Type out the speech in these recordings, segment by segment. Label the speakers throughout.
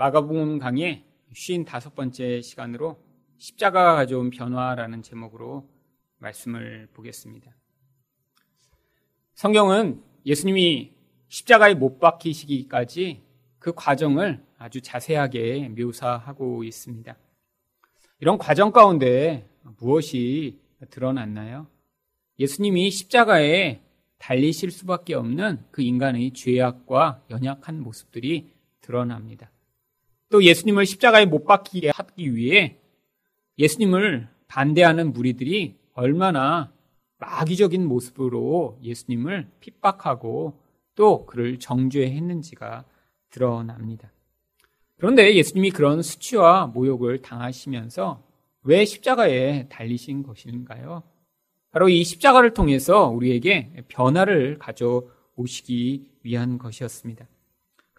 Speaker 1: 마가복음 강의 55번째 시간으로 십자가가 가져온 변화라는 제목으로 말씀을 보겠습니다. 성경은 예수님이 십자가에 못 박히시기까지 그 과정을 아주 자세하게 묘사하고 있습니다. 이런 과정 가운데 무엇이 드러났나요? 예수님이 십자가에 달리실 수밖에 없는 그 인간의 죄악과 연약한 모습들이 드러납니다. 또 예수님을 십자가에 못 박히게 하기 위해 예수님을 반대하는 무리들이 얼마나 마귀적인 모습으로 예수님을 핍박하고 또 그를 정죄했는지가 드러납니다. 그런데 예수님이 그런 수치와 모욕을 당하시면서 왜 십자가에 달리신 것인가요? 바로 이 십자가를 통해서 우리에게 변화를 가져오시기 위한 것이었습니다.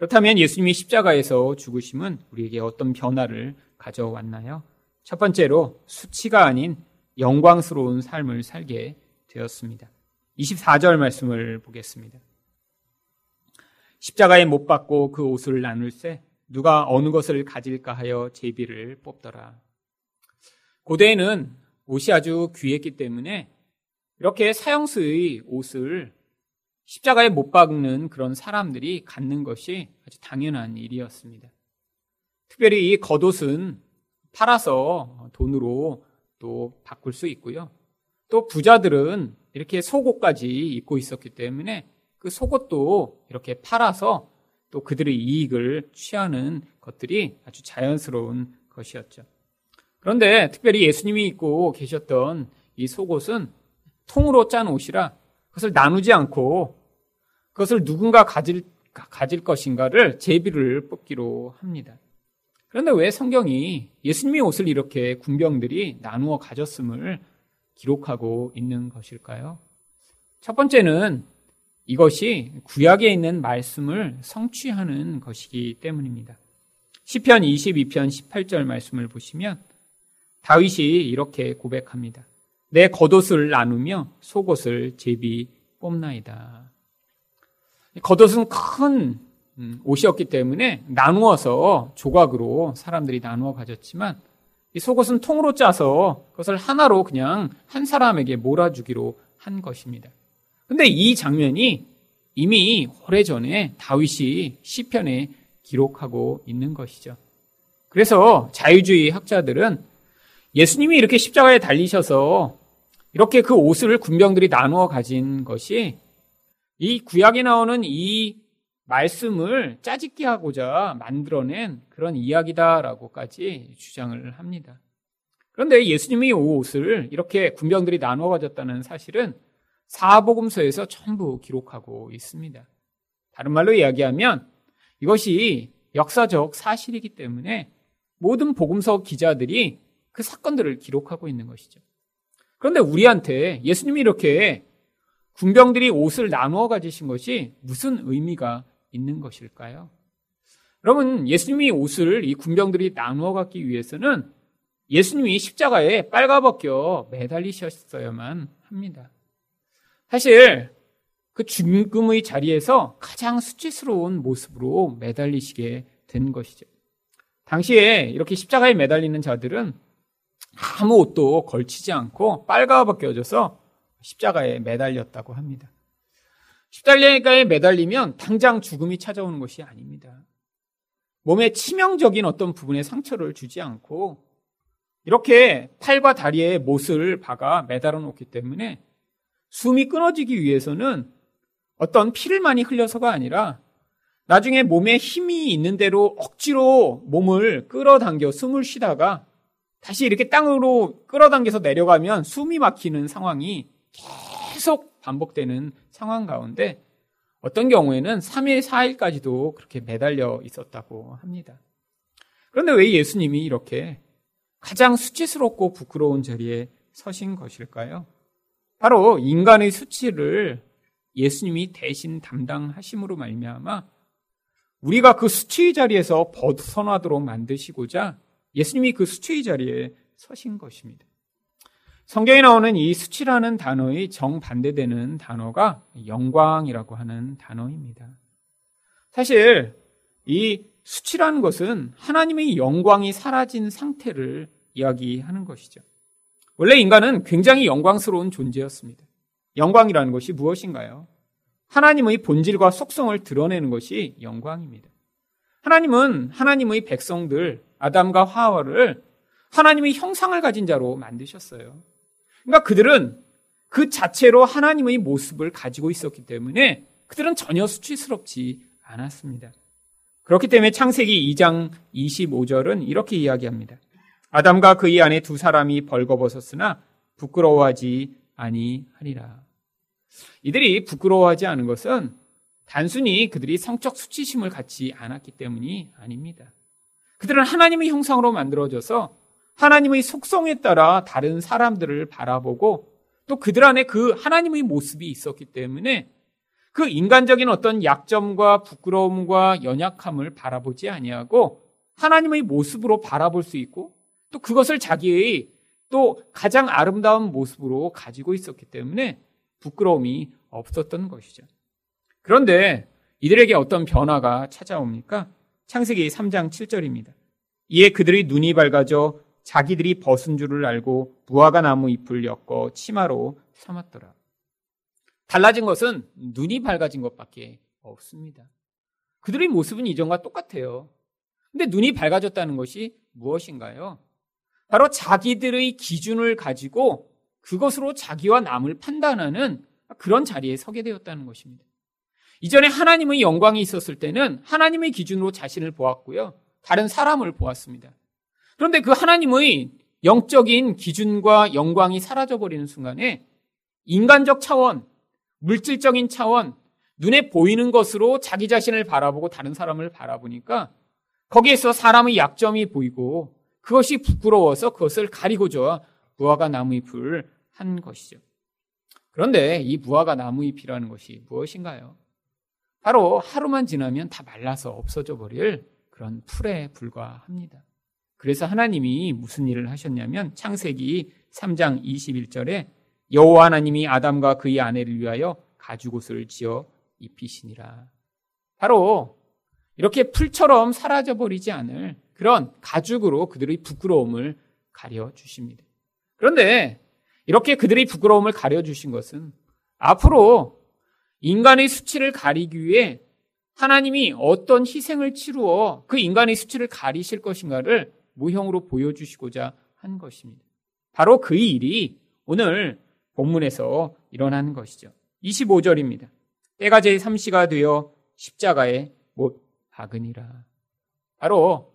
Speaker 1: 그렇다면 예수님이 십자가에서 죽으심은 우리에게 어떤 변화를 가져왔나요? 첫 번째로 수치가 아닌 영광스러운 삶을 살게 되었습니다. 24절 말씀을 보겠습니다. 십자가에 못 박고 그 옷을 나눌세 누가 어느 것을 가질까 하여 제비를 뽑더라. 고대에는 옷이 아주 귀했기 때문에 이렇게 사형수의 옷을 십자가에 못 박는 그런 사람들이 갖는 것이 아주 당연한 일이었습니다. 특별히 이 겉옷은 팔아서 돈으로 또 바꿀 수 있고요. 또 부자들은 이렇게 속옷까지 입고 있었기 때문에 그 속옷도 이렇게 팔아서 또 그들의 이익을 취하는 것들이 아주 자연스러운 것이었죠. 그런데 특별히 예수님이 입고 계셨던 이 속옷은 통으로 짠 옷이라 그것을 나누지 않고 그것을 누군가 가질, 가질 것인가를 제비를 뽑기로 합니다. 그런데 왜 성경이 예수님의 옷을 이렇게 군병들이 나누어 가졌음을 기록하고 있는 것일까요? 첫 번째는 이것이 구약에 있는 말씀을 성취하는 것이기 때문입니다. 시편 22편 18절 말씀을 보시면 다윗이 이렇게 고백합니다. 내 겉옷을 나누며 속옷을 제비 뽑나이다. 겉옷은 큰 음, 옷이었기 때문에 나누어서 조각으로 사람들이 나누어 가졌지만 이 속옷은 통으로 짜서 그것을 하나로 그냥 한 사람에게 몰아주기로 한 것입니다. 근데 이 장면이 이미 오래전에 다윗이 시편에 기록하고 있는 것이죠. 그래서 자유주의 학자들은 예수님이 이렇게 십자가에 달리셔서 이렇게 그 옷을 군병들이 나누어 가진 것이 이 구약에 나오는 이 말씀을 짜집기 하고자 만들어낸 그런 이야기다라고까지 주장을 합니다. 그런데 예수님이 이 옷을 이렇게 군병들이 나누어 가졌다는 사실은 사복음서에서 전부 기록하고 있습니다. 다른 말로 이야기하면 이것이 역사적 사실이기 때문에 모든 복음서 기자들이 그 사건들을 기록하고 있는 것이죠. 그런데 우리한테 예수님이 이렇게 군병들이 옷을 나누어 가지신 것이 무슨 의미가 있는 것일까요? 여러분, 예수님이 옷을 이 군병들이 나누어 갖기 위해서는 예수님이 십자가에 빨가벗겨 매달리셨어야만 합니다. 사실 그 죽음의 자리에서 가장 수치스러운 모습으로 매달리시게 된 것이죠. 당시에 이렇게 십자가에 매달리는 자들은 아무 옷도 걸치지 않고 빨가벗겨져서 십자가에 매달렸다고 합니다. 십자가에 매달리면 당장 죽음이 찾아오는 것이 아닙니다. 몸에 치명적인 어떤 부분에 상처를 주지 않고 이렇게 팔과 다리에 못을 박아 매달아 놓기 때문에 숨이 끊어지기 위해서는 어떤 피를 많이 흘려서가 아니라 나중에 몸에 힘이 있는 대로 억지로 몸을 끌어당겨 숨을 쉬다가 다시 이렇게 땅으로 끌어당겨서 내려가면 숨이 막히는 상황이 계속 반복되는 상황 가운데 어떤 경우에는 3일, 4일까지도 그렇게 매달려 있었다고 합니다. 그런데 왜 예수님이 이렇게 가장 수치스럽고 부끄러운 자리에 서신 것일까요? 바로 인간의 수치를 예수님이 대신 담당하심으로 말미암아 우리가 그 수치의 자리에서 벗어나도록 만드시고자 예수님이 그 수치의 자리에 서신 것입니다. 성경에 나오는 이 수치라는 단어의 정반대되는 단어가 영광이라고 하는 단어입니다. 사실 이 수치라는 것은 하나님의 영광이 사라진 상태를 이야기하는 것이죠. 원래 인간은 굉장히 영광스러운 존재였습니다. 영광이라는 것이 무엇인가요? 하나님의 본질과 속성을 드러내는 것이 영광입니다. 하나님은 하나님의 백성들, 아담과 하와를 하나님의 형상을 가진 자로 만드셨어요. 그러니까 그들은 그 자체로 하나님의 모습을 가지고 있었기 때문에 그들은 전혀 수치스럽지 않았습니다. 그렇기 때문에 창세기 2장 25절은 이렇게 이야기합니다. 아담과 그의 아내 두 사람이 벌거벗었으나 부끄러워하지 아니하리라. 이들이 부끄러워하지 않은 것은 단순히 그들이 성적 수치심을 갖지 않았기 때문이 아닙니다. 그들은 하나님의 형상으로 만들어져서 하나님의 속성에 따라 다른 사람들을 바라보고 또 그들 안에 그 하나님의 모습이 있었기 때문에 그 인간적인 어떤 약점과 부끄러움과 연약함을 바라보지 아니하고 하나님의 모습으로 바라볼 수 있고 또 그것을 자기의 또 가장 아름다운 모습으로 가지고 있었기 때문에 부끄러움이 없었던 것이죠. 그런데 이들에게 어떤 변화가 찾아옵니까? 창세기 3장 7절입니다. 이에 그들의 눈이 밝아져 자기들이 벗은 줄을 알고 무화과 나무 잎을 엮어 치마로 삼았더라. 달라진 것은 눈이 밝아진 것밖에 없습니다. 그들의 모습은 이전과 똑같아요. 근데 눈이 밝아졌다는 것이 무엇인가요? 바로 자기들의 기준을 가지고 그것으로 자기와 남을 판단하는 그런 자리에 서게 되었다는 것입니다. 이전에 하나님의 영광이 있었을 때는 하나님의 기준으로 자신을 보았고요. 다른 사람을 보았습니다. 그런데 그 하나님의 영적인 기준과 영광이 사라져버리는 순간에 인간적 차원, 물질적인 차원, 눈에 보이는 것으로 자기 자신을 바라보고 다른 사람을 바라보니까 거기에서 사람의 약점이 보이고 그것이 부끄러워서 그것을 가리고자 무화과 나무 잎을 한 것이죠. 그런데 이 무화과 나무 잎이라는 것이 무엇인가요? 바로 하루만 지나면 다 말라서 없어져 버릴 그런 풀에 불과합니다. 그래서 하나님이 무슨 일을 하셨냐면 창세기 3장 21절에 여호와 하나님이 아담과 그의 아내를 위하여 가죽옷을 지어 입히시니라. 바로 이렇게 풀처럼 사라져 버리지 않을 그런 가죽으로 그들의 부끄러움을 가려 주십니다. 그런데 이렇게 그들의 부끄러움을 가려 주신 것은 앞으로 인간의 수치를 가리기 위해 하나님이 어떤 희생을 치루어 그 인간의 수치를 가리실 것인가를 모형으로 보여주시고자 한 것입니다. 바로 그 일이 오늘 본문에서 일어나는 것이죠. 25절입니다. 때가 제3시가 되어 십자가에 못 박으니라. 바로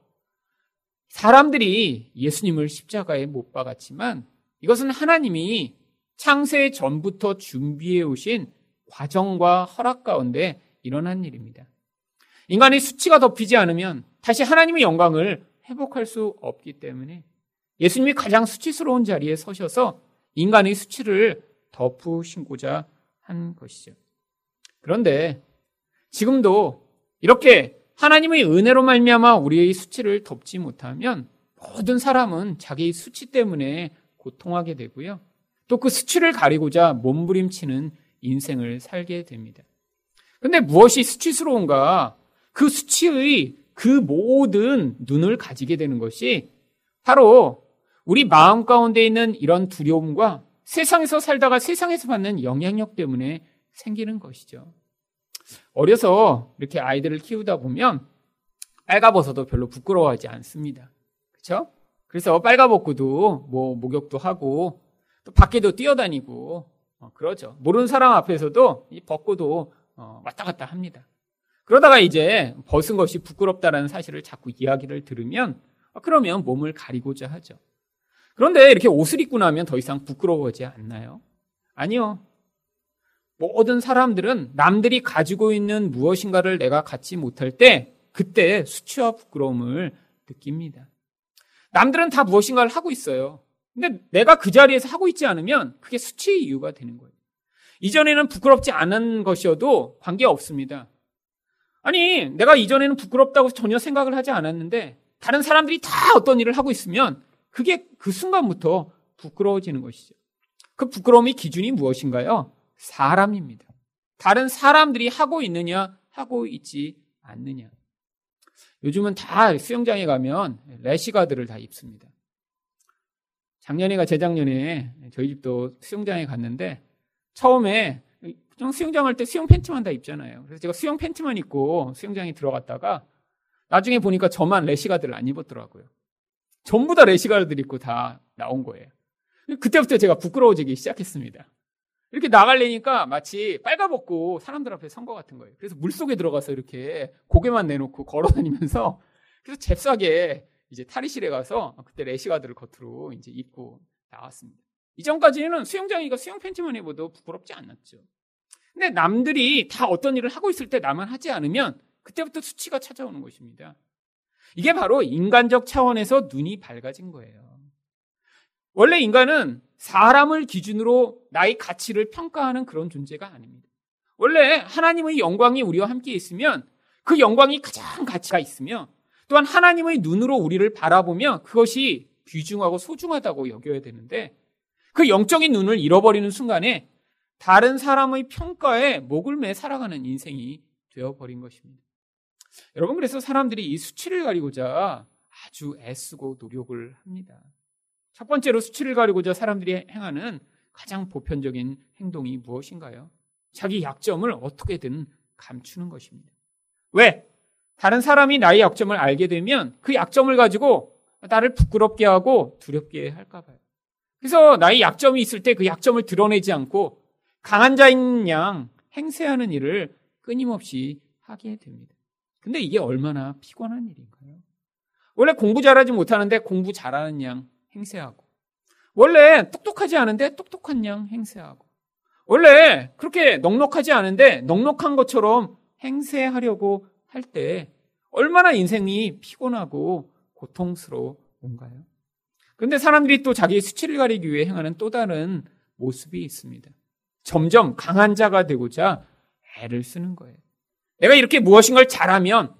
Speaker 1: 사람들이 예수님을 십자가에 못 박았지만 이것은 하나님이 창세 전부터 준비해 오신 과정과 허락 가운데 일어난 일입니다. 인간의 수치가 덮이지 않으면 다시 하나님의 영광을 회복할 수 없기 때문에 예수님이 가장 수치스러운 자리에 서셔서 인간의 수치를 덮으신고자 한 것이죠. 그런데 지금도 이렇게 하나님의 은혜로 말미암아 우리의 수치를 덮지 못하면 모든 사람은 자기의 수치 때문에 고통하게 되고요. 또 그 수치를 가리고자 몸부림치는 인생을 살게 됩니다. 근데 무엇이 수치스러운가? 그 수치의 그 모든 눈을 가지게 되는 것이 바로 우리 마음 가운데 있는 이런 두려움과 세상에서 살다가 세상에서 받는 영향력 때문에 생기는 것이죠. 어려서 이렇게 아이들을 키우다 보면 빨가벗어도 별로 부끄러워하지 않습니다. 그렇죠? 그래서 빨가벗고도 뭐 목욕도 하고 또 밖에도 뛰어다니고 어, 그러죠. 모르는 사람 앞에서도 이 벗고도 어, 왔다 갔다 합니다. 그러다가 이제 벗은 것이 부끄럽다라는 사실을 자꾸 이야기를 들으면 어, 그러면 몸을 가리고자 하죠. 그런데 이렇게 옷을 입고 나면 더 이상 부끄러워하지 않나요? 아니요. 모든 사람들은 남들이 가지고 있는 무엇인가를 내가 갖지 못할 때 그때 수치와 부끄러움을 느낍니다. 남들은 다 무엇인가를 하고 있어요. 근데 내가 그 자리에서 하고 있지 않으면 그게 수치의 이유가 되는 거예요. 이전에는 부끄럽지 않은 것이어도 관계 없습니다. 아니, 내가 이전에는 부끄럽다고 전혀 생각을 하지 않았는데 다른 사람들이 다 어떤 일을 하고 있으면 그게 그 순간부터 부끄러워지는 것이죠. 그 부끄러움의 기준이 무엇인가요? 사람입니다. 다른 사람들이 하고 있느냐, 하고 있지 않느냐. 요즘은 다 수영장에 가면 레시가드를 다 입습니다. 작년에가 재작년에 저희 집도 수영장에 갔는데 처음에 그냥 수영장 할 때 수영 팬티만 다 입잖아요. 그래서 제가 수영 팬티만 입고 수영장에 들어갔다가 나중에 보니까 저만 레시가드를 안 입었더라고요. 전부 다 레시가드를 입고 다 나온 거예요. 그때부터 제가 부끄러워지기 시작했습니다. 이렇게 나갈래니까 마치 빨가벗고 사람들 앞에 선 것 같은 거예요. 그래서 물속에 들어가서 이렇게 고개만 내놓고 걸어 다니면서 그래서 잽싸게 이제 탈의실에 가서 그때 레시가드를 겉으로 이제 입고 나왔습니다. 이전까지는 수영장이니까 수영 팬티만 입어도 부끄럽지 않았죠. 근데 남들이 다 어떤 일을 하고 있을 때 나만 하지 않으면 그때부터 수치가 찾아오는 것입니다. 이게 바로 인간적 차원에서 눈이 밝아진 거예요. 원래 인간은 사람을 기준으로 나의 가치를 평가하는 그런 존재가 아닙니다. 원래 하나님의 영광이 우리와 함께 있으면 그 영광이 가장 가치가 있으며 또한 하나님의 눈으로 우리를 바라보며 그것이 귀중하고 소중하다고 여겨야 되는데 그 영적인 눈을 잃어버리는 순간에 다른 사람의 평가에 목을 매 살아가는 인생이 되어버린 것입니다. 여러분, 그래서 사람들이 이 수치를 가리고자 아주 애쓰고 노력을 합니다. 첫 번째로 수치를 가리고자 사람들이 행하는 가장 보편적인 행동이 무엇인가요? 자기 약점을 어떻게든 감추는 것입니다. 왜? 다른 사람이 나의 약점을 알게 되면 그 약점을 가지고 나를 부끄럽게 하고 두렵게 할까 봐요. 그래서 나의 약점이 있을 때 그 약점을 드러내지 않고 강한 자인 양 행세하는 일을 끊임없이 하게 됩니다. 근데 이게 얼마나 피곤한 일인가요? 원래 공부 잘하지 못하는데 공부 잘하는 양 행세하고 원래 똑똑하지 않은데 똑똑한 양 행세하고 원래 그렇게 넉넉하지 않은데 넉넉한 것처럼 행세하려고 할 때 얼마나 인생이 피곤하고 고통스러운가요? 근데 사람들이 또 자기의 수치를 가리기 위해 행하는 또 다른 모습이 있습니다. 점점 강한 자가 되고자 애를 쓰는 거예요. 내가 이렇게 무엇인가를 잘하면,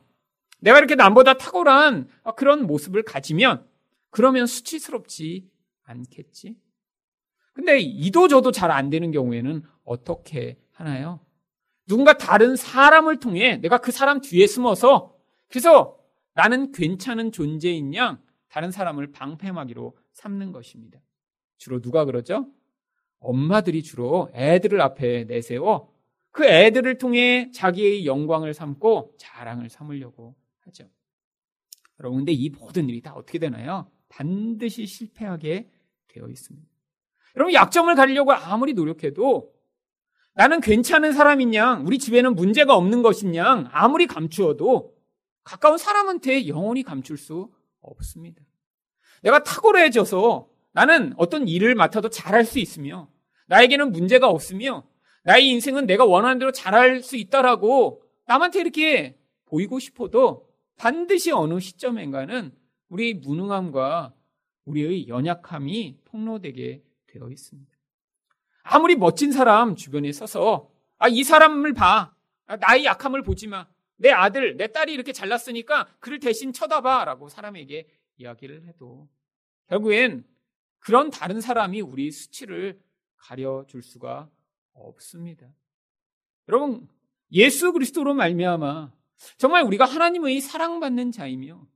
Speaker 1: 내가 이렇게 남보다 탁월한 그런 모습을 가지면, 그러면 수치스럽지 않겠지? 근데 이도 저도 잘 안 되는 경우에는 어떻게 하나요? 누군가 다른 사람을 통해 내가 그 사람 뒤에 숨어서 그래서 나는 괜찮은 존재인 양 다른 사람을 방패막이로 삼는 것입니다. 주로 누가 그러죠? 엄마들이 주로 애들을 앞에 내세워 그 애들을 통해 자기의 영광을 삼고 자랑을 삼으려고 하죠. 여러분, 근데 이 모든 일이 다 어떻게 되나요? 반드시 실패하게 되어 있습니다. 여러분, 약점을 가리려고 아무리 노력해도 나는 괜찮은 사람인 양, 우리 집에는 문제가 없는 양, 아무리 감추어도 가까운 사람한테 영원히 감출 수 없습니다. 내가 탁월해져서 나는 어떤 일을 맡아도 잘할 수 있으며 나에게는 문제가 없으며 나의 인생은 내가 원하는 대로 잘할 수 있다라고 남한테 이렇게 보이고 싶어도 반드시 어느 시점인가는 우리의 무능함과 우리의 연약함이 폭로되게 되어 있습니다. 아무리 멋진 사람 주변에 서서 아, 이 사람을 봐. 아, 나의 약함을 보지 마. 내 아들, 내 딸이 이렇게 잘났으니까 그를 대신 쳐다봐. 라고 사람에게 이야기를 해도 결국엔 그런 다른 사람이 우리 수치를 가려줄 수가 없습니다. 여러분 예수 그리스도로 말미암아 정말 우리가 하나님의 사랑받는 자이며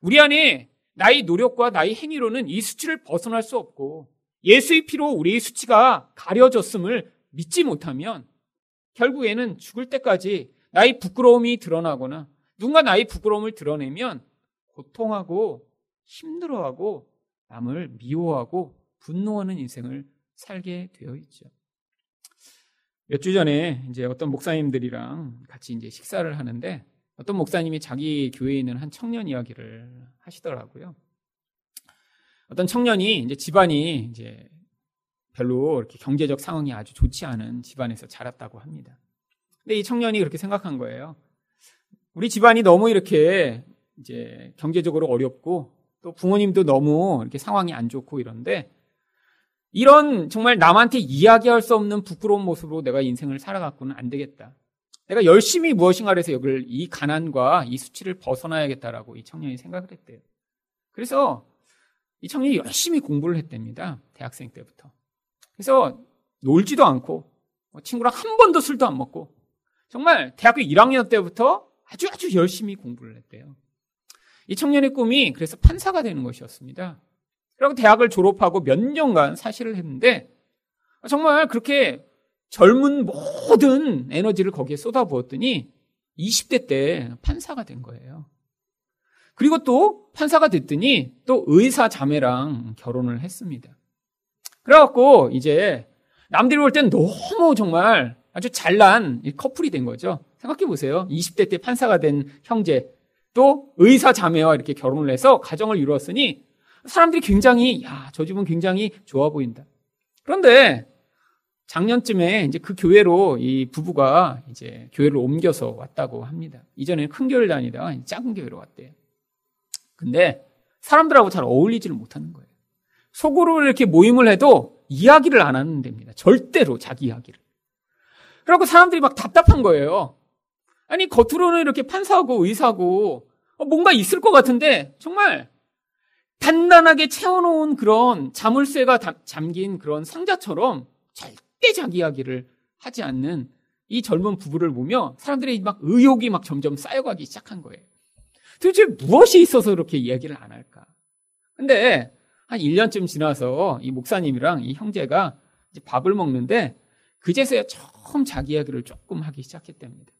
Speaker 1: 우리 안에 나의 노력과 나의 행위로는 이 수치를 벗어날 수 없고 예수의 피로 우리의 수치가 가려졌음을 믿지 못하면 결국에는 죽을 때까지 나의 부끄러움이 드러나거나 누군가 나의 부끄러움을 드러내면 고통하고 힘들어하고 남을 미워하고 분노하는 인생을 살게 되어 있죠. 몇 주 전에 이제 어떤 목사님들이랑 같이 이제 식사를 하는데 어떤 목사님이 자기 교회에 있는 한 청년 이야기를 하시더라고요. 어떤 청년이 이제 집안이 이제 별로 이렇게 경제적 상황이 아주 좋지 않은 집안에서 자랐다고 합니다. 근데 이 청년이 그렇게 생각한 거예요. 우리 집안이 너무 이렇게 이제 경제적으로 어렵고 또 부모님도 너무 이렇게 상황이 안 좋고 이런데 이런 정말 남한테 이야기할 수 없는 부끄러운 모습으로 내가 인생을 살아갖고는 안 되겠다. 내가 열심히 무엇인가를 해서 여기를 이 가난과 이 수치를 벗어나야겠다라고 이 청년이 생각을 했대요. 그래서 이 청년이 열심히 공부를 했답니다. 대학생 때부터. 그래서 놀지도 않고 뭐 친구랑 한 번도 술도 안 먹고 정말 대학교 1학년 때부터 아주 아주 열심히 공부를 했대요. 이 청년의 꿈이 그래서 판사가 되는 것이었습니다. 그리고 대학을 졸업하고 몇 년간 사실을 했는데 정말 그렇게 젊은 모든 에너지를 거기에 쏟아부었더니 20대 때 판사가 된 거예요. 그리고 또 판사가 됐더니 또 의사 자매랑 결혼을 했습니다. 그래갖고 이제 남들이 볼 땐 너무 정말 아주 잘난 커플이 된 거죠. 생각해 보세요. 20대 때 판사가 된 형제, 또 의사 자매와 이렇게 결혼을 해서 가정을 이루었으니 사람들이 굉장히, 야, 저 집은 굉장히 좋아 보인다. 그런데 작년쯤에 이제 그 교회로 이 부부가 이제 교회를 옮겨서 왔다고 합니다. 이전에는 큰 교회를 다니다가 작은 교회로 왔대요. 근데 사람들하고 잘 어울리지를 못하는 거예요. 속으로 이렇게 모임을 해도 이야기를 안 하는 데입니다. 절대로 자기 이야기를. 그리고 사람들이 막 답답한 거예요. 아니, 겉으로는 이렇게 판사하고 의사고 뭔가 있을 것 같은데 정말 단단하게 채워놓은 그런 자물쇠가 잠긴 그런 상자처럼 절대 자기 이야기를 하지 않는 이 젊은 부부를 보며 사람들의 막 의욕이 막 점점 쌓여가기 시작한 거예요. 도대체 무엇이 있어서 이렇게 이야기를 안 할까? 근데 한 1년쯤 지나서 이 목사님이랑 이 형제가 밥을 먹는데 그제서야 처음 자기 이야기를 조금 하기 시작했답니다.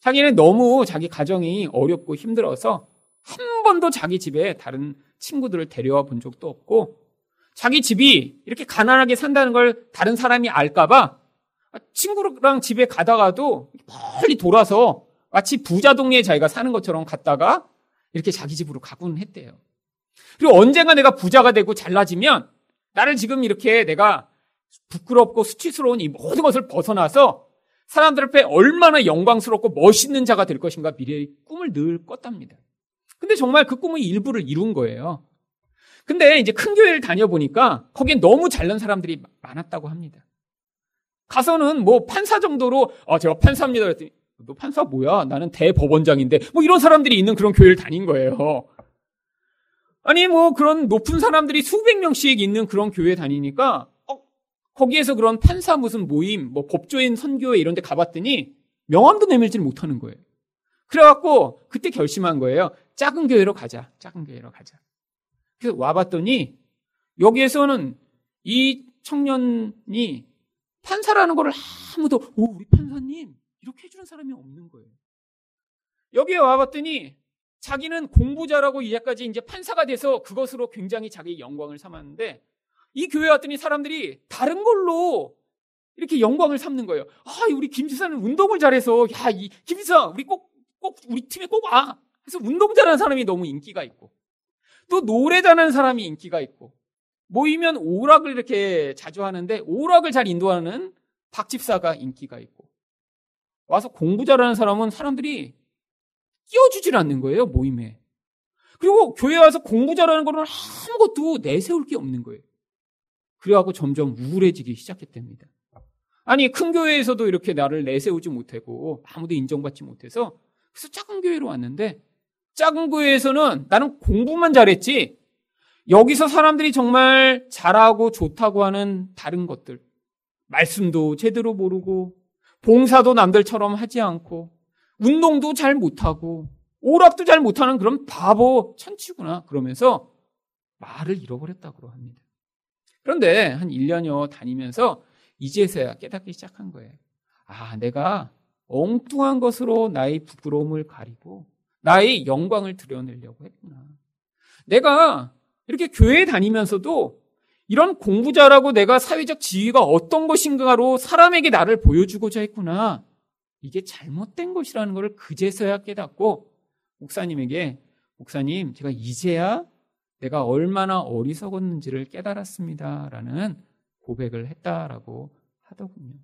Speaker 1: 자기는 너무 자기 가정이 어렵고 힘들어서 한 번도 자기 집에 다른 친구들을 데려와 본 적도 없고 자기 집이 이렇게 가난하게 산다는 걸 다른 사람이 알까봐 친구랑 집에 가다가도 멀리 돌아서 마치 부자 동네에 자기가 사는 것처럼 갔다가 이렇게 자기 집으로 가곤 했대요. 그리고 언젠가 내가 부자가 되고 잘나지면 나를 지금 이렇게 내가 부끄럽고 수치스러운 이 모든 것을 벗어나서 사람들 앞에 얼마나 영광스럽고 멋있는 자가 될 것인가 미래의 꿈을 늘 꿨답니다. 근데 정말 그 꿈의 일부를 이룬 거예요. 근데 이제 큰 교회를 다녀보니까 거기에 너무 잘난 사람들이 많았다고 합니다. 가서는 뭐 판사 정도로, 아, 제가 판사입니다. 그랬더니, 너 판사 뭐야? 나는 대법원장인데, 뭐 이런 사람들이 있는 그런 교회를 다닌 거예요. 아니, 뭐 그런 높은 사람들이 수백 명씩 있는 그런 교회 다니니까, 어, 거기에서 그런 판사 무슨 모임, 뭐 법조인 선교회 이런 데 가봤더니 명함도 내밀지를 못하는 거예요. 그래갖고 그때 결심한 거예요. 작은 교회로 가자. 작은 교회로 가자. 그래서 와봤더니 여기에서는 이 청년이 판사라는 걸 아무도 오 우리 판사님 이렇게 해주는 사람이 없는 거예요. 여기에 와봤더니 자기는 공부자라고 이제까지 이제 판사가 돼서 그것으로 굉장히 자기 영광을 삼았는데 이 교회 왔더니 사람들이 다른 걸로 이렇게 영광을 삼는 거예요. 아, 우리 김 지사는 운동을 잘해서 야, 이 김 지사 우리 꼭 꼭 우리 팀에 꼭 와. 그래서 운동 잘하는 사람이 너무 인기가 있고 또 노래 잘하는 사람이 인기가 있고 모이면 오락을 이렇게 자주 하는데 오락을 잘 인도하는 박 집사가 인기가 있고 와서 공부 잘하는 사람은 사람들이 끼워주질 않는 거예요, 모임에. 그리고 교회 와서 공부 잘하는 거는 아무것도 내세울 게 없는 거예요. 그래갖고 점점 우울해지기 시작했답니다. 아니, 큰 교회에서도 이렇게 나를 내세우지 못하고 아무도 인정받지 못해서 그래서 작은 교회로 왔는데 작은 교회에서는 나는 공부만 잘했지 여기서 사람들이 정말 잘하고 좋다고 하는 다른 것들 말씀도 제대로 모르고 봉사도 남들처럼 하지 않고 운동도 잘 못하고 오락도 잘 못하는 그런 바보 천치구나 그러면서 말을 잃어버렸다고 합니다. 그런데 한 1년여 다니면서 이제서야 깨닫기 시작한 거예요. 아, 내가 엉뚱한 것으로 나의 부끄러움을 가리고 나의 영광을 드러내려고 했구나. 내가 이렇게 교회 다니면서도 이런 공부자라고 내가 사회적 지위가 어떤 것인가로 사람에게 나를 보여주고자 했구나. 이게 잘못된 것이라는 것을 그제서야 깨닫고 목사님에게 목사님 제가 이제야 내가 얼마나 어리석었는지를 깨달았습니다. 라는 고백을 했다라고 하더군요.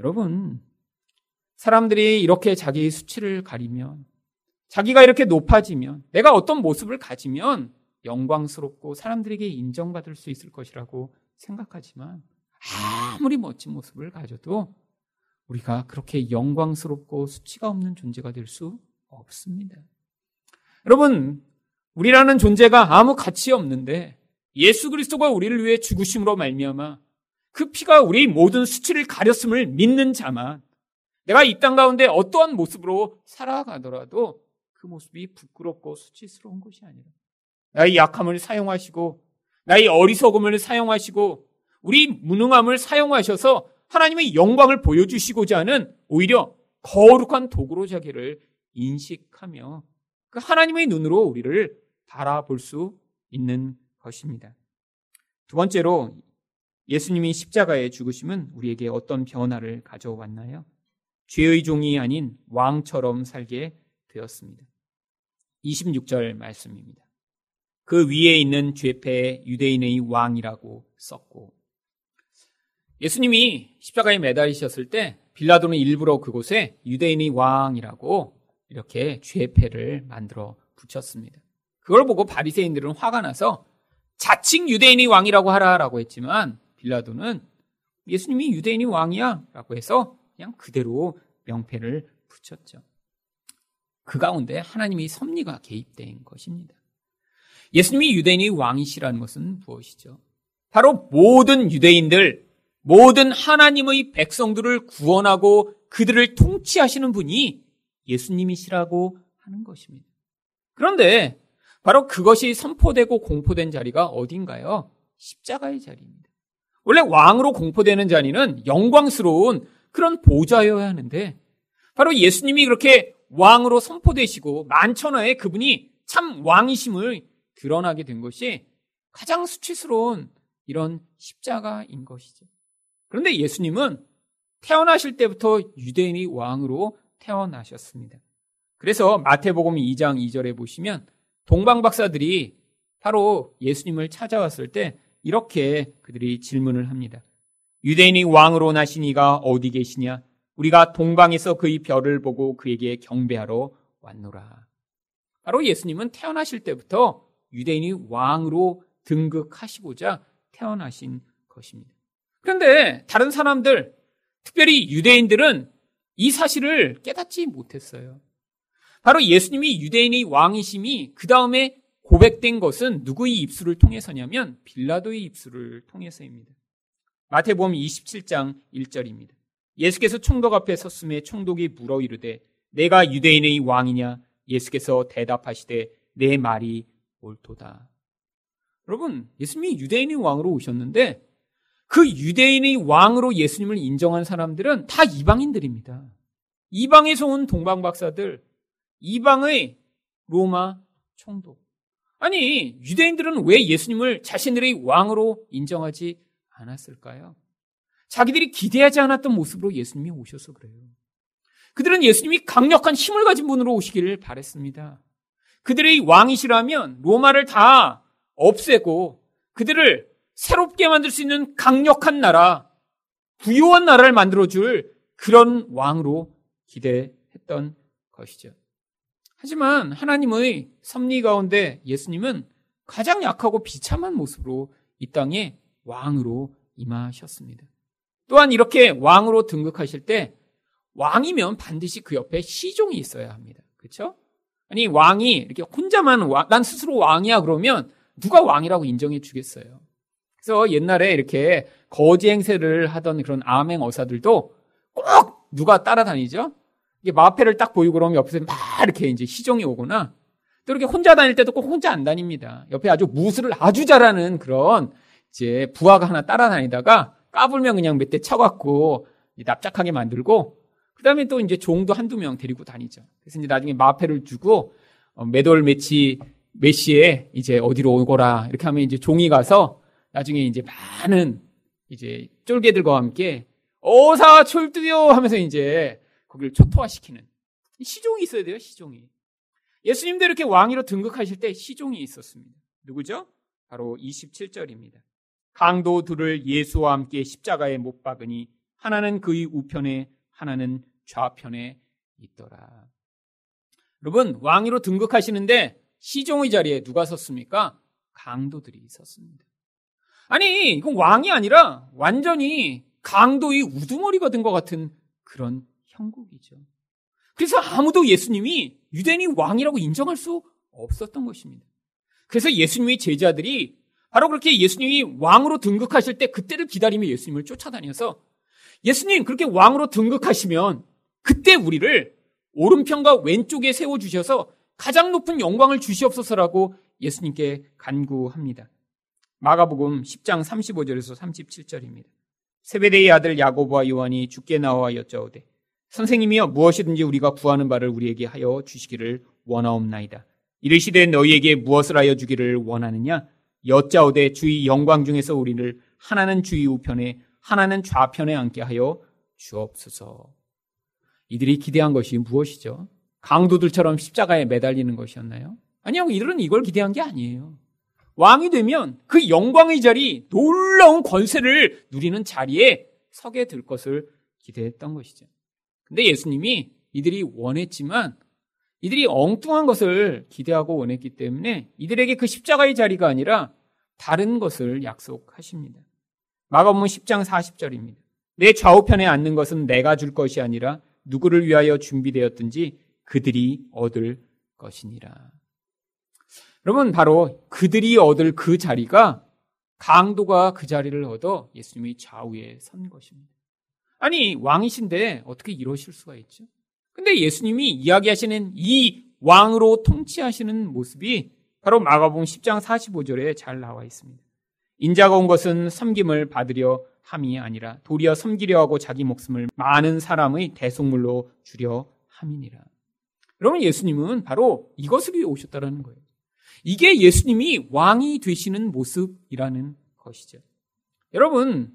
Speaker 1: 여러분, 사람들이 이렇게 자기 수치를 가리면, 자기가 이렇게 높아지면, 내가 어떤 모습을 가지면 영광스럽고 사람들에게 인정받을 수 있을 것이라고 생각하지만, 아무리 멋진 모습을 가져도 우리가 그렇게 영광스럽고 수치가 없는 존재가 될 수 없습니다. 여러분, 우리라는 존재가 아무 가치 없는데 예수 그리스도가 우리를 위해 죽으심으로 말미암아 그 피가 우리 모든 수치를 가렸음을 믿는 자만 내가 이 땅 가운데 어떠한 모습으로 살아가더라도 그 모습이 부끄럽고 수치스러운 것이 아니라 나의 약함을 사용하시고 나의 어리석음을 사용하시고 우리 무능함을 사용하셔서 하나님의 영광을 보여주시고자 하는 오히려 거룩한 도구로 자기를 인식하며 그 하나님의 눈으로 우리를 바라볼 수 있는 것입니다. 두 번째로 예수님이 십자가에 죽으심은 우리에게 어떤 변화를 가져왔나요? 죄의 종이 아닌 왕처럼 살게 되었습니다. 26절 말씀입니다. 그 위에 있는 죄패 유대인의 왕이라고 썼고 예수님이 십자가에 매달리셨을 때 빌라도는 일부러 그곳에 유대인의 왕이라고 이렇게 죄패를 만들어 붙였습니다. 그걸 보고 바리새인들은 화가 나서 자칭 유대인의 왕이라고 하라라고 했지만 빌라도는 예수님이 유대인의 왕이야라고 해서 그냥 그대로 명패를 붙였죠. 그 가운데 하나님이 섭리가 개입된 것입니다. 예수님이 유대인의 왕이시라는 것은 무엇이죠? 바로 모든 유대인들, 모든 하나님의 백성들을 구원하고 그들을 통치하시는 분이 예수님이시라고 하는 것입니다. 그런데 바로 그것이 선포되고 공포된 자리가 어딘가요? 십자가의 자리입니다. 원래 왕으로 공포되는 자리는 영광스러운 그런 보좌여야 하는데 바로 예수님이 그렇게 왕으로 선포되시고 만천하에 그분이 참 왕이심을 드러나게 된 것이 가장 수치스러운 이런 십자가인 것이죠. 그런데 예수님은 태어나실 때부터 유대인이 왕으로 태어나셨습니다. 그래서 마태복음 2장 2절에 보시면 동방 박사들이 바로 예수님을 찾아왔을 때 이렇게 그들이 질문을 합니다. 유대인이 왕으로 나신 이가 어디 계시냐? 우리가 동방에서 그의 별을 보고 그에게 경배하러 왔노라. 바로 예수님은 태어나실 때부터 유대인이 왕으로 등극하시고자 태어나신 것입니다. 그런데 다른 사람들, 특별히 유대인들은 이 사실을 깨닫지 못했어요. 바로 예수님이 유대인의 왕이심이 그 다음에 고백된 것은 누구의 입술을 통해서냐면 빌라도의 입술을 통해서입니다. 마태복음 27장 1절입니다. 예수께서 총독 앞에 섰음에 총독이 물어 이르되 내가 유대인의 왕이냐 예수께서 대답하시되 내 말이 옳도다. 여러분 예수님이 유대인의 왕으로 오셨는데 그 유대인의 왕으로 예수님을 인정한 사람들은 다 이방인들입니다. 이방에서 온 동방 박사들, 이방의 로마 총독. 아니, 유대인들은 왜 예수님을 자신들의 왕으로 인정하지 않았을까요? 자기들이 기대하지 않았던 모습으로 예수님이 오셔서 그래요. 그들은 예수님이 강력한 힘을 가진 분으로 오시기를 바랬습니다. 그들의 왕이시라면 로마를 다 없애고 그들을 새롭게 만들 수 있는 강력한 나라, 부유한 나라를 만들어줄 그런 왕으로 기대했던 것이죠. 하지만 하나님의 섭리 가운데 예수님은 가장 약하고 비참한 모습으로 이 땅에 왕으로 임하셨습니다. 또한 이렇게 왕으로 등극하실 때 왕이면 반드시 그 옆에 시종이 있어야 합니다. 그렇죠? 아니 왕이 이렇게 혼자만 와, 난 스스로 왕이야 그러면 누가 왕이라고 인정해 주겠어요. 그래서 옛날에 이렇게 거지 행세를 하던 그런 암행 어사들도 꼭 누가 따라다니죠? 이게 마패를 딱 보이고 그러면 옆에서 막 이렇게 이제 시종이 오거나 또 이렇게 혼자 다닐 때도 꼭 혼자 안 다닙니다. 옆에 아주 무술을 아주 잘하는 그런 이제 부하가 하나 따라다니다가 까불면 그냥 몇 대 쳐갖고 납작하게 만들고 그 다음에 또 이제 종도 한두 명 데리고 다니죠. 그래서 이제 나중에 마패를 주고 어, 매돌 매치 메시에 이제 어디로 오거라 이렇게 하면 이제 종이 가서 나중에 이제 많은 이제 쫄개들과 함께 어사 철두요 하면서 이제 거기를 초토화시키는 시종이 있어야 돼요 시종이 예수님도 이렇게 왕위로 등극하실 때 시종이 있었습니다 누구죠? 바로 27절입니다 강도 둘을 예수와 함께 십자가에 못 박으니 하나는 그의 우편에 하나는 좌편에 있더라. 여러분 왕위로 등극하시는데 시종의 자리에 누가 섰습니까? 강도들이 섰습니다. 아니 이건 왕이 아니라 완전히 강도의 우두머리가 된 것 같은 그런 형국이죠. 그래서 아무도 예수님이 유대인이 왕이라고 인정할 수 없었던 것입니다. 그래서 예수님의 제자들이 바로 그렇게 예수님이 왕으로 등극하실 때 그때를 기다리며 예수님을 쫓아다녀서 예수님 그렇게 왕으로 등극하시면 그때 우리를 오른편과 왼쪽에 세워주셔서 가장 높은 영광을 주시옵소서라고 예수님께 간구합니다. 마가복음 10장 35절에서 37절입니다. 세베대의 아들 야고보와 요한이 죽게 나와 여짜오되 선생님이여 무엇이든지 우리가 구하는 바를 우리에게 하여 주시기를 원하옵나이다. 이르시되 너희에게 무엇을 하여 주기를 원하느냐? 여짜오되 주의 영광 중에서 우리를 하나는 주의 우편에 하나는 좌편에 앉게 하여 주옵소서. 이들이 기대한 것이 무엇이죠? 강도들처럼 십자가에 매달리는 것이었나요? 아니요, 이들은 이걸 기대한 게 아니에요. 왕이 되면 그 영광의 자리, 놀라운 권세를 누리는 자리에 서게 될 것을 기대했던 것이죠. 근데 예수님이 이들이 원했지만 이들이 엉뚱한 것을 기대하고 원했기 때문에 이들에게 그 십자가의 자리가 아니라 다른 것을 약속하십니다. 마가복음 10장 40절입니다. 내 좌우편에 앉는 것은 내가 줄 것이 아니라 누구를 위하여 준비되었든지 그들이 얻을 것이니라. 여러분 바로 그들이 얻을 그 자리가 강도가 그 자리를 얻어 예수님이 좌우에 선 것입니다. 아니 왕이신데 어떻게 이러실 수가 있죠? 근데 예수님이 이야기하시는 이 왕으로 통치하시는 모습이 바로 마가복음 10장 45절에 잘 나와 있습니다. 인자가 온 것은 섬김을 받으려 함이 아니라 도리어 섬기려 하고 자기 목숨을 많은 사람의 대속물로 주려 함이니라. 여러분 예수님은 바로 이것을 위해 오셨다라는 거예요. 이게 예수님이 왕이 되시는 모습이라는 것이죠. 여러분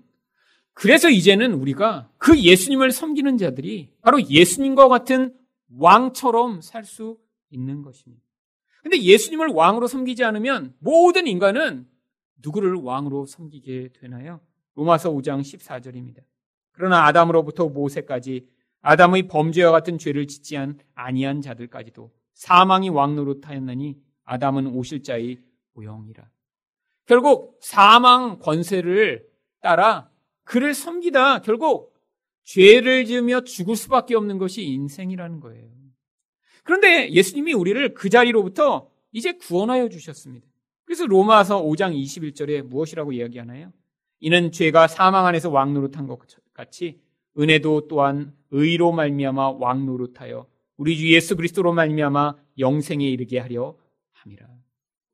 Speaker 1: 그래서 이제는 우리가 그 예수님을 섬기는 자들이 바로 예수님과 같은 왕처럼 살 수 있는 것입니다. 근데 예수님을 왕으로 섬기지 않으면 모든 인간은 누구를 왕으로 섬기게 되나요? 로마서 5장 14절입니다. 그러나 아담으로부터 모세까지 아담의 범죄와 같은 죄를 짓지 아니한 자들까지도 사망이 왕노릇하였나니 아담은 오실 자의 모형이라. 결국 사망 권세를 따라 그를 섬기다 결국 죄를 지으며 죽을 수밖에 없는 것이 인생이라는 거예요. 그런데 예수님이 우리를 그 자리로부터 이제 구원하여 주셨습니다. 그래서 로마서 5장 21절에 무엇이라고 이야기하나요? 이는 죄가 사망 안에서 왕 노릇한 것 같이 은혜도 또한 의로 말미암아 왕 노릇하여 우리 주 예수 그리스도로 말미암아 영생에 이르게 하려 함이라.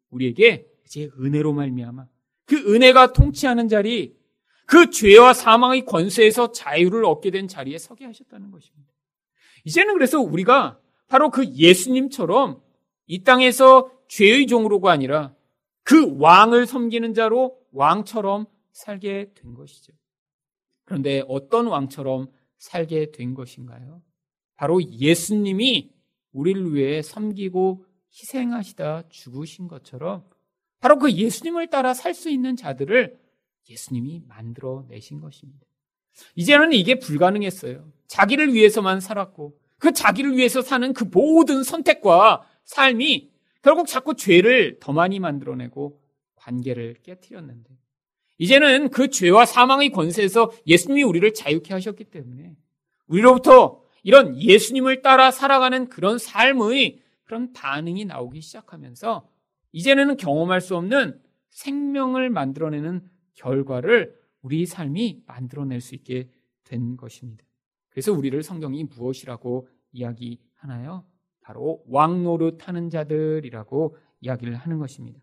Speaker 1: 우리에게 이제 은혜로 말미암아 그 은혜가 통치하는 자리 그 죄와 사망의 권세에서 자유를 얻게 된 자리에 서게 하셨다는 것입니다. 이제는 그래서 우리가 바로 그 예수님처럼 이 땅에서 죄의 종으로가 아니라 그 왕을 섬기는 자로 왕처럼 살게 된 것이죠. 그런데 어떤 왕처럼 살게 된 것인가요? 바로 예수님이 우리를 위해 섬기고 희생하시다 죽으신 것처럼 바로 그 예수님을 따라 살 수 있는 자들을 예수님이 만들어 내신 것입니다. 이제는 이게 불가능했어요. 자기를 위해서만 살았고 그 자기를 위해서 사는 그 모든 선택과 삶이 결국 자꾸 죄를 더 많이 만들어내고 관계를 깨뜨렸는데 이제는 그 죄와 사망의 권세에서 예수님이 우리를 자유케 하셨기 때문에 우리로부터 이런 예수님을 따라 살아가는 그런 삶의 그런 반응이 나오기 시작하면서 이제는 경험할 수 없는 생명을 만들어내는 결과를 우리 삶이 만들어낼 수 있게 된 것입니다. 그래서 우리를 성경이 무엇이라고 이야기하나요? 바로 왕노릇 하는 자들이라고 이야기를 하는 것입니다.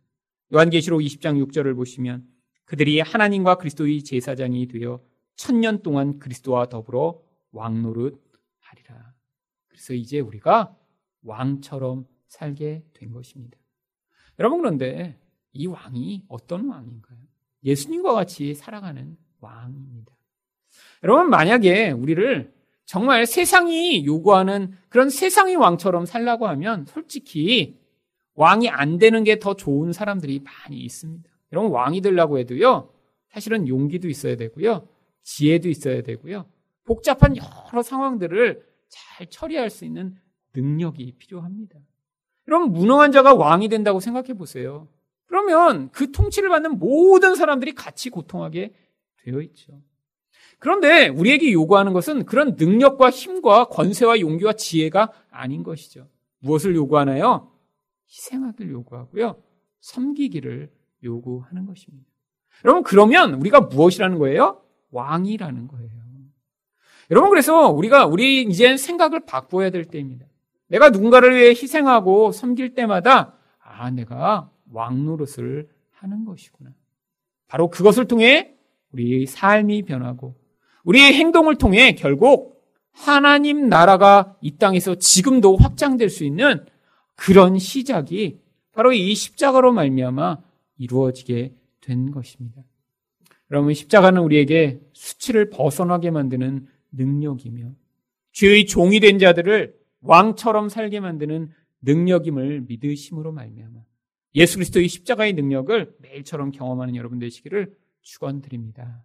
Speaker 1: 요한계시록 20장 6절을 보시면 그들이 하나님과 그리스도의 제사장이 되어 천년 동안 그리스도와 더불어 왕노릇 하리라. 그래서 이제 우리가 왕처럼 살게 된 것입니다. 여러분 그런데 이 왕이 어떤 왕인가요? 예수님과 같이 살아가는 왕입니다. 여러분 만약에 우리를 정말 세상이 요구하는 그런 세상의 왕처럼 살라고 하면 솔직히 왕이 안 되는 게 더 좋은 사람들이 많이 있습니다. 여러분 왕이 되려고 해도요. 사실은 용기도 있어야 되고요. 지혜도 있어야 되고요. 복잡한 여러 상황들을 잘 처리할 수 있는 능력이 필요합니다. 여러분 무능한 자가 왕이 된다고 생각해 보세요. 그러면 그 통치를 받는 모든 사람들이 같이 고통하게 되어 있죠. 그런데 우리에게 요구하는 것은 그런 능력과 힘과 권세와 용기와 지혜가 아닌 것이죠. 무엇을 요구하나요? 희생하기를 요구하고요. 섬기기를 요구하는 것입니다. 여러분, 그러면 우리가 무엇이라는 거예요? 왕이라는 거예요. 여러분, 그래서 우리가, 우리 이제 생각을 바꿔야 될 때입니다. 내가 누군가를 위해 희생하고 섬길 때마다 아, 내가 왕 노릇을 하는 것이구나. 바로 그것을 통해 우리의 삶이 변하고 우리의 행동을 통해 결국 하나님 나라가 이 땅에서 지금도 확장될 수 있는 그런 시작이 바로 이 십자가로 말미암아 이루어지게 된 것입니다. 여러분 십자가는 우리에게 수치를 벗어나게 만드는 능력이며 죄의 종이 된 자들을 왕처럼 살게 만드는 능력임을 믿으심으로 말미암아 예수 그리스도의 십자가의 능력을 매일처럼 경험하는 여러분 되시기를 축원드립니다.